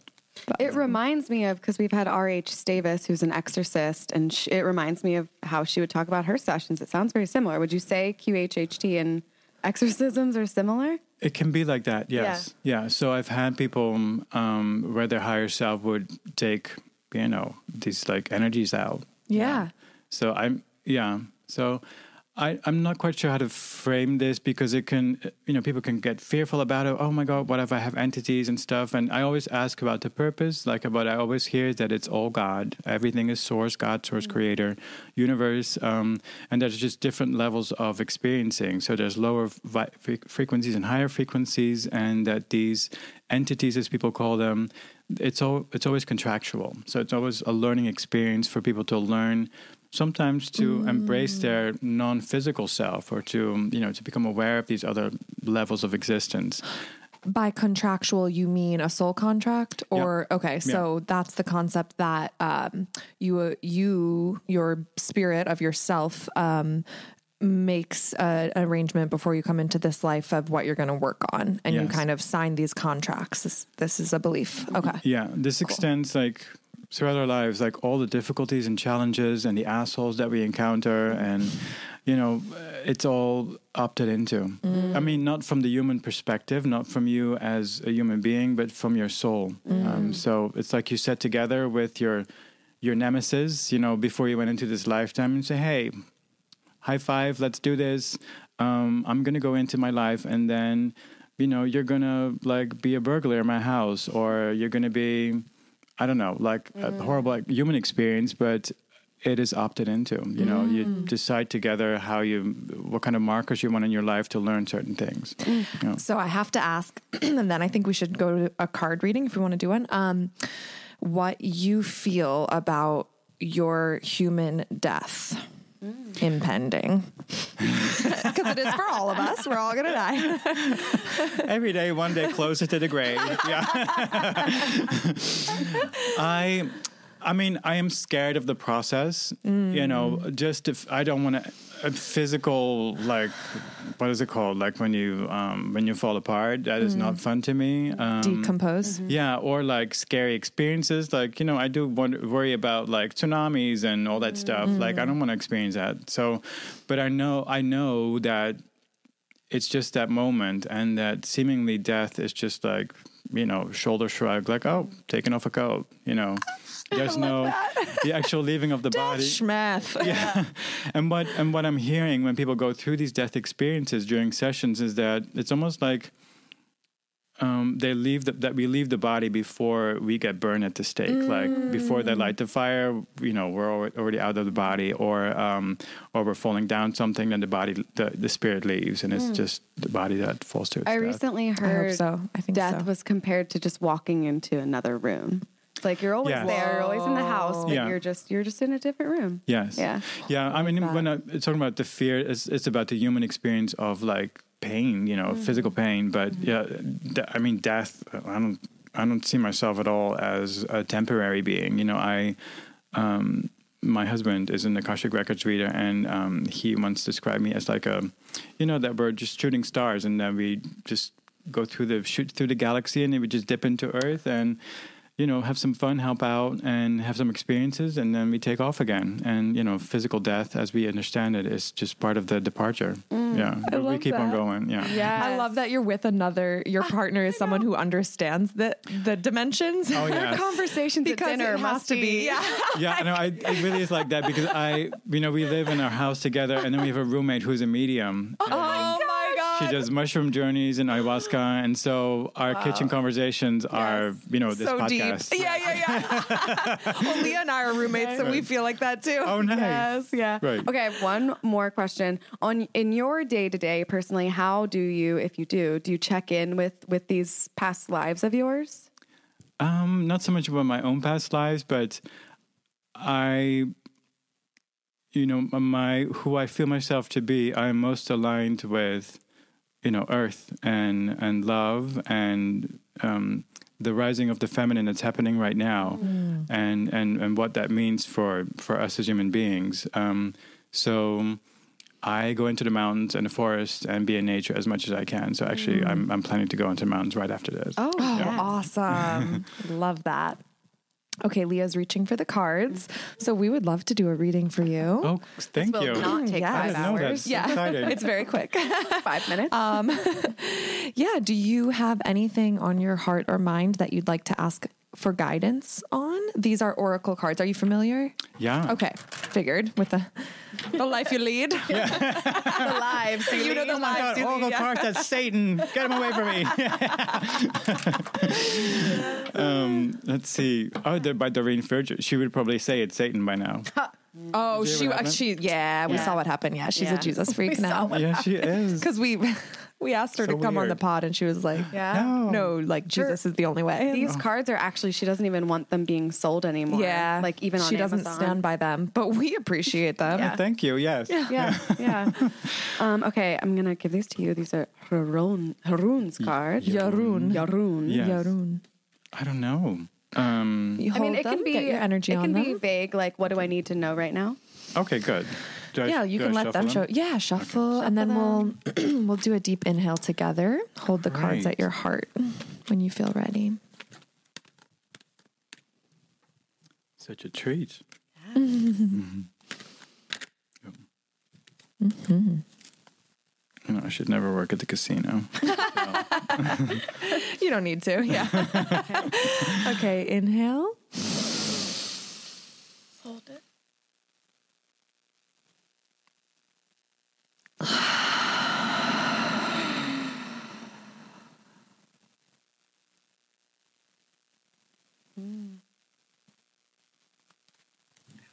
It reminds me of because we've had R.H. Stavis, who's an exorcist, and sh- it reminds me of how she would talk about her sessions. It sounds very similar. Would you say QHHT and exorcisms are similar? It can be like that, yes. Yeah. So I've had people um, where their higher self would take, you know, these like energies out. Yeah. So I'm, yeah. So I, I'm not quite sure how to frame this because it can, you know, people can get fearful about it. Oh my God, what if I have entities and stuff? And I always ask about the purpose. Like, what I always hear is that it's all God. Everything is source, God, source, creator, universe. Um, and there's just different levels of experiencing. So there's lower vi- frequencies and higher frequencies, and that these entities, as people call them, it's all it's always contractual. So it's always a learning experience for people to learn sometimes to embrace their non-physical self or to you know to become aware of these other levels of existence By contractual, you mean a soul contract, or okay? So that's the concept that um, you, you, your spirit of yourself, um, makes a, an arrangement before you come into this life of what you're going to work on and you kind of sign these contracts. This, this is a belief. Okay. Yeah, this extends like throughout our lives, like all the difficulties and challenges and the assholes that we encounter, and you know, it's all opted into. I mean, not from the human perspective, not from you as a human being, but from your soul. Um, so it's like you sat together with your your nemesis, you know, before you went into this lifetime, and say, "Hey, high five, let's do this. Um, I'm gonna go into my life, and then, you know, you're gonna like be a burglar in my house, or you're gonna be, I don't know, like a horrible like, human experience, but it is opted into. You know, you decide together how you, what kind of markers you want in your life to learn certain things. You know. So I have to ask, and then I think we should go to a card reading if we want to do one. Um, what you feel about your human death Mm. impending? Because it is for all of us. We're all going to die. Every day, one day closer to the grave. Yeah. I, I mean, I am scared of the process. You know, just if I don't want to, a physical like, what is it called? Like when you um, when you fall apart, that is not fun to me. Um, Decompose. yeah, or like scary experiences. Like you know, I do wonder, worry about like tsunamis and all that stuff. Like I don't want to experience that. So, but I know I know that it's just that moment, and that seemingly death is just like you know shoulder shrug, like oh, taking off a coat. You know, there's no the actual leaving of the body. Schmath. Yeah. and what and what I'm hearing when people go through these death experiences during sessions is that it's almost like um, they leave the, that we leave the body before we get burned at the stake. Like before they light the fire, you know, we're already out of the body, or um, or we're falling down something, then the body, the, the spirit leaves, and it's just the body that falls to its I death. recently heard hope so. I think death so. was compared to just walking into another room. It's like you're always Yes. there, you're always in the house, but Yeah. you're just you're just in a different room. Yes. Yeah. Yeah. I, mean, that. when I'm talking about the fear, it's, it's about the human experience of like pain, you know, physical pain. But yeah, de- I mean, death. I don't. I don't see myself at all as a temporary being. You know, I. Um, my husband is an Akashic Records reader, and um, he once described me as like a, you know, that we're just shooting stars, and then we just go through the shoot through the galaxy, and then we just dip into Earth, and you know, have some fun, help out, and have some experiences, and then we take off again. And you know, physical death, as we understand it, is just part of the departure. Mm. yeah, but we love keep on going. Yeah, Yeah. I love that you're with another. Your ah, partner is someone who understands the the dimensions. Oh yeah. Conversations because at dinner has must to be. Yeah. yeah, no, I, it really is like that because I, you know, we live in our house together, and then we have a roommate who's a medium. Oh my god. She does mushroom journeys and ayahuasca, and so our kitchen conversations are, you know, this so podcast. deep. Yeah, yeah, yeah. well, Leah and I are roommates, so we feel like that too. Oh, nice. Yes, yeah. Right. Okay, I have one more question. On in your day to day, personally, how do you, if you do, do you check in with with these past lives of yours? Um, not so much about my own past lives, but I, you know, my who I feel myself to be. I'm most aligned with, you know, Earth and and love and um, the rising of the feminine that's happening right now, and and and what that means for for us as human beings. Um, so. I go into the mountains and the forest and be in nature as much as I can. So actually, I'm I'm planning to go into the mountains right after this. Oh, Awesome. Love that. Okay, Leah's reaching for the cards. So we would love to do a reading for you. Oh, thank will you. not take Yes. Five didn't know hours. Yeah. Excited. It's very quick. Five minutes. Um, yeah, do you have anything on your heart or mind that you'd like to ask for guidance on? These are oracle cards. Are you familiar? Yeah. Okay, figured with the the life you lead. the lives. You know the Oh my lives God, you all lead. cards, that's Satan. Get him away from me. um, let's see. Oh, they're by Doreen Virtue. She would probably say it's Satan by now. Oh, she, what she, yeah, we Yeah. saw what happened. Yeah, she's Yeah. a Jesus freak now. yeah, she is. Because we we asked her So to come on the pod, and she was like, Yeah. No. "No, like Jesus is the only way." These cards are actually she doesn't even want them being sold anymore. yeah, like even on the city. she doesn't Amazon. stand by them, but we appreciate them. Yeah. Thank you. Yes. Yeah, yeah. um, okay, I'm gonna give these to you. These are Harun, Harun's card. Yarun. Yarun. Yes. Yarun. I don't know. Um, You I mean, it them, can be your energy it on can them. be vague. Like, what do I need to know right now? okay, good. Do I- yeah, you can I let them show. shuffle Yeah, shuffle, and then we'll we'll do a deep inhale together. Hold the cards at your heart when you feel ready. Such a treat. Mhm. You know, I should never work at the casino. You don't need to. Yeah. okay, inhale. Hold it.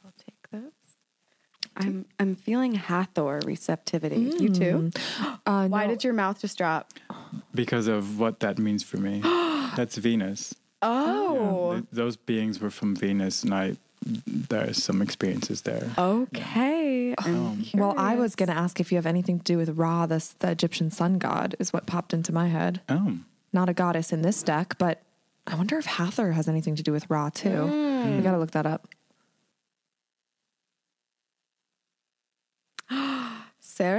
I'll take this. I'm I'm feeling Hathor receptivity. You hmm. too? Uh, Why no, did your mouth just drop? because of what that means for me. That's Venus. Oh. Th- those beings were from Venus, and I there's some experiences there. Okay. I'm um, Well, I was going to ask if you have anything to do with Ra, the, the Egyptian sun god, is what popped into my head. Oh, Not a goddess in this deck, but I wonder if Hathor has anything to do with Ra too. Hmm. We got to look that up.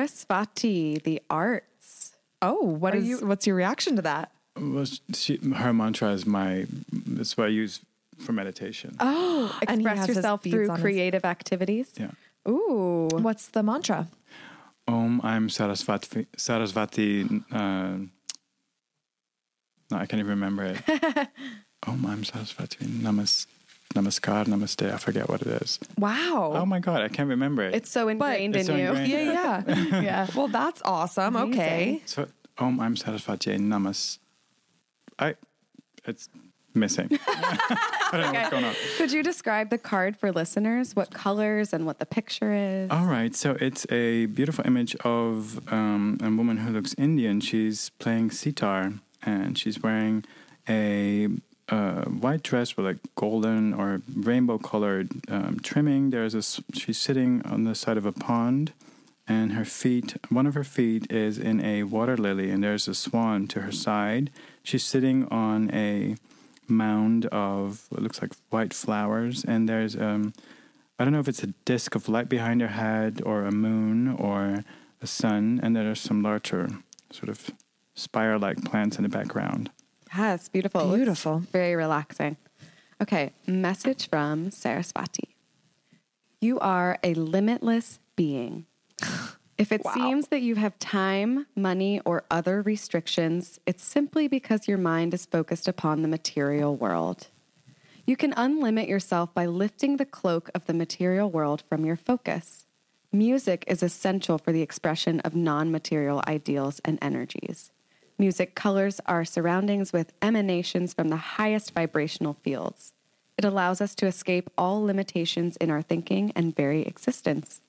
Sarasvati, the arts. Oh, what Are is you- what's your reaction to that? well, she, her mantra is my. That's what I use for meditation. Oh, and he Express yourself through on his- creative activities. Yeah. Ooh. What's the mantra? Om I'm Sarasvati. Sarasvati. Uh, no, I can't even remember it. Om I'm Sarasvati. Namas, namaskar, namaste. I forget what it is. Wow. Oh my god, I can't remember it. It's so ingrained It's in so you. ingrained. yeah, yeah. yeah. well, that's awesome. Okay. So Om I'm Sarasvati. Namas. I. It's missing. I don't know what's going on. Could you describe the card for listeners? What colors and what the picture is? All right, so it's a beautiful image of um, a woman who looks Indian. She's playing sitar and she's wearing a uh, white dress with like golden or rainbow colored um, trimming. There's a she's sitting on the side of a pond, and her feet, one of her feet, is in a water lily, and there's a swan to her side. She's sitting on a mound of what looks like white flowers, and there's um, I don't know if it's a disk of light behind her head or a moon or a sun, and there are some larger sort of spire-like plants in the background. Yes, beautiful. Beautiful. Very relaxing. Okay, message from Sarasvati. You are a limitless being. If it seems that you have time, money, or other restrictions, it's simply because your mind is focused upon the material world. You can unlimit yourself by lifting the cloak of the material world from your focus. Music is essential for the expression of non material ideals and energies. Music colors our surroundings with emanations from the highest vibrational fields. It allows us to escape all limitations in our thinking and very existence.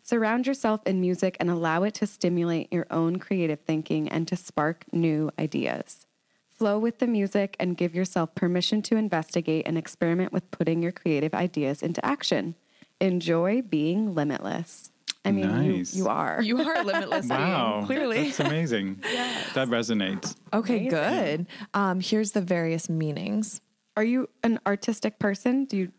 Surround yourself in music and allow it to stimulate your own creative thinking and to spark new ideas. Flow with the music and give yourself permission to investigate and experiment with putting your creative ideas into action. Enjoy being limitless. I mean, Nice. you, you are. You are limitless Wow, being, clearly. that's amazing. That resonates. Okay, good. Um, here's the various meanings. Are you an artistic person? Do you?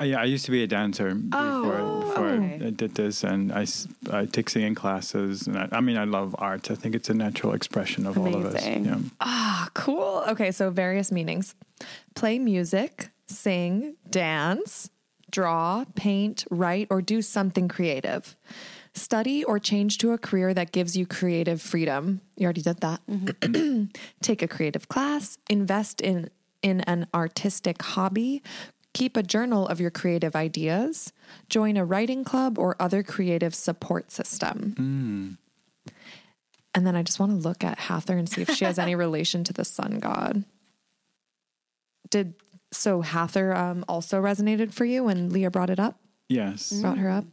Uh, yeah, I used to be a dancer before, before okay. I did this, and I, I take singing classes. And I, I mean, I love art. I think it's a natural expression of all of us. Amazing. Yeah. Ah, cool. Okay, so various meanings play music, sing, dance, draw, paint, write, or do something creative. Study or change to a career that gives you creative freedom. You already did that. Mm-hmm. Take a creative class, invest in in an artistic hobby, keep a journal of your creative ideas, join a writing club or other creative support system. Hmm. And then I just want to look at Hathor and see if she has any relation to the sun god. Did so Hathor um, also resonated for you when Leah brought it up? Yes. Brought her up?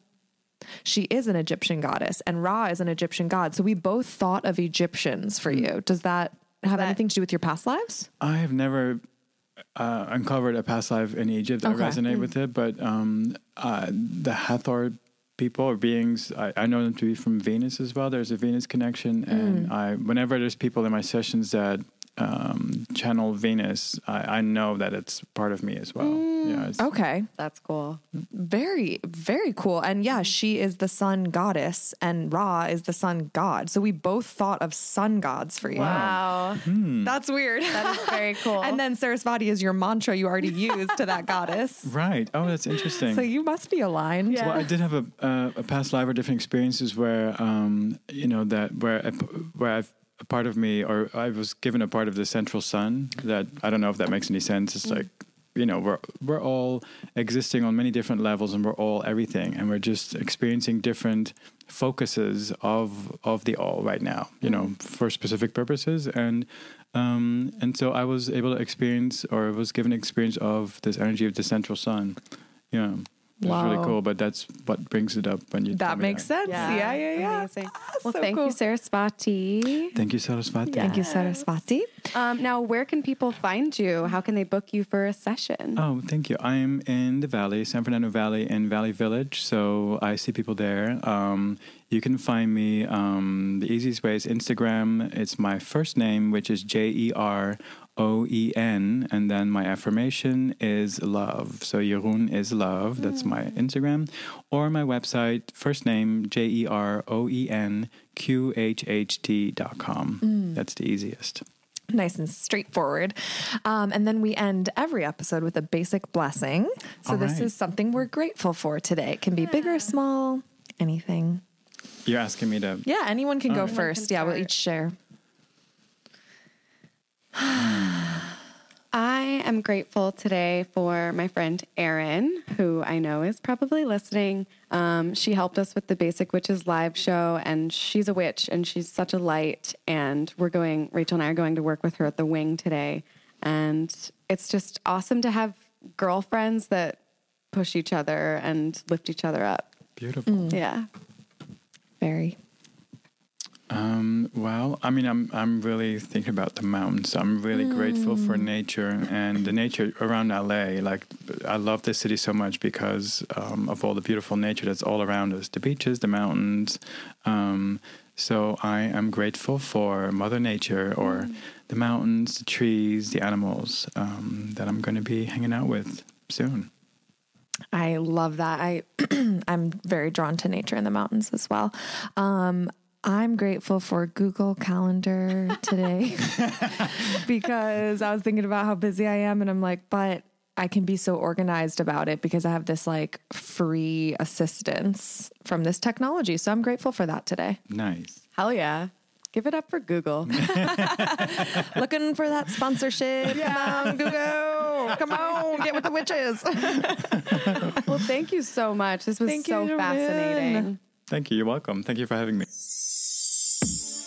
She is an Egyptian goddess and Ra is an Egyptian god. So we both thought of Egyptians for you. Does that have that- anything to do with your past lives? I have never uh, uncovered a past life in Egypt. that Okay. resonate with it, but um, uh, the Hathor people or beings, I, I know them to be from Venus as well. There's a Venus connection, and I whenever there's people in my sessions that um, channel Venus, I, I know that it's part of me as well. yeah, Okay. That's cool. Very, very cool. And yeah, she is the sun goddess and Ra is the sun god. So we both thought of sun gods for you. Wow. That's weird. That is very cool. and then Sarasvati is your mantra you already used to that goddess. right. Oh, that's interesting. So you must be aligned. Yeah. Well, I did have a, uh, a past life or different experiences where, um, you know, that where a, where I've, a part of me, or I was given a part of the central sun. That I don't know if that makes any sense. It's like, you know, we're we're all existing on many different levels, and we're all everything, and we're just experiencing different focuses of of the all right now. You know, for specific purposes, and um, and so I was able to experience, or was given experience of this energy of the central sun. Yeah. It was really Wow. cool, but that's what brings it up when you. tell That me makes sense. Yeah, yeah, yeah. Amazing. Ah, Well, so thank cool. you, Sarasvati. Thank you, Sarasvati. Thank you, Sarasvati. Um, now, where can people find you? How can they book you for a session? Oh, thank you. I'm in the Valley, San Fernando Valley, in Valley Village. So I see people there. Um, you can find me. Um, the easiest way is Instagram. It's my first name, which is J E R O E N, and then my affirmation is love. So Jeroen is love. That's my mm. Instagram, or my website. First name J E R O E N Q H H T dot com. Mm. That's the easiest. Nice and straightforward. Um, and then we end every episode with a basic blessing. So All this right. is something we're grateful for today. It can be big or small, anything. You're asking me to. Yeah, anyone can go um, right. first. Yeah, we'll each share. I am grateful today for my friend Erin, who I know is probably listening. Um, she helped us with the Basic Witches live show, and she's a witch and she's such a light. And we're going, Rachel and I are going to work with her at the wing today. And it's just awesome to have girlfriends that push each other and lift each other up. Beautiful. Yeah. Very. Um, well, I mean, I'm I'm really thinking about the mountains. I'm really grateful for nature and the nature around LA. Like, I love this city so much because um, of all the beautiful nature that's all around us the beaches, the mountains. Um, so, I am grateful for Mother Nature or the mountains, the trees, the animals um, that I'm going to be hanging out with soon. I love that. I I'm very drawn to nature in the mountains as well. Um, I'm grateful for Google Calendar today because I was thinking about how busy I am, and I'm like, but I can be so organized about it because I have this like free assistance from this technology. So I'm grateful for that today. Nice. Hell yeah. Give it up for Google. Looking for that sponsorship. Come on, Google. Come on, get with the witches. well, thank you so much. This was Thank so Jordan. fascinating. Thank you. You're welcome. Thank you for having me.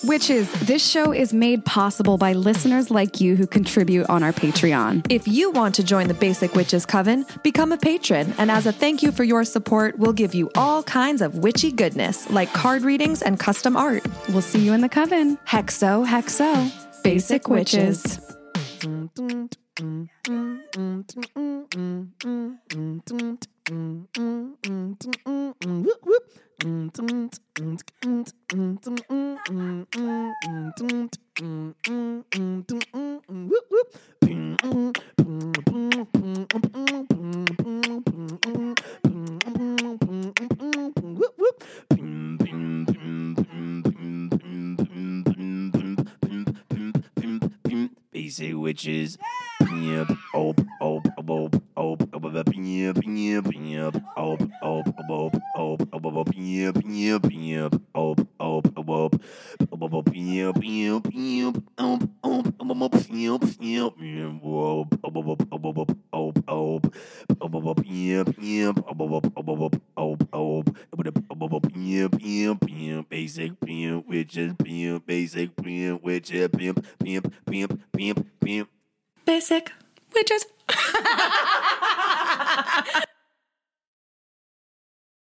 Witches, this show is made possible by listeners like you who contribute on our Patreon. If you want to join the Basic Witches Coven, become a patron. And as a thank you for your support, we'll give you all kinds of witchy goodness, like card readings and custom art. We'll see you in the coven. Hexo, hexo. Basic Witches. Mm-hmm. Basic witches. Yep. Op, op, op, op, op, op, op, yep, yep, yep. Op, op, op, op, op, op, op, yep, yep, yep. Op, op, op, op, op, op, yep, yep, yep. Op, op, op, op, yep, yep, yep. Op, op, op, op, op, op, op, op, op. Op, op, yep, yep. Op, op, op, op, op, op, op, op. Op, op, op, yep, yep, yep. Basic pimp, witches, pimp, basic pimp, witches, pimp, pimp, pimp, pimp, pimp. Basic witches.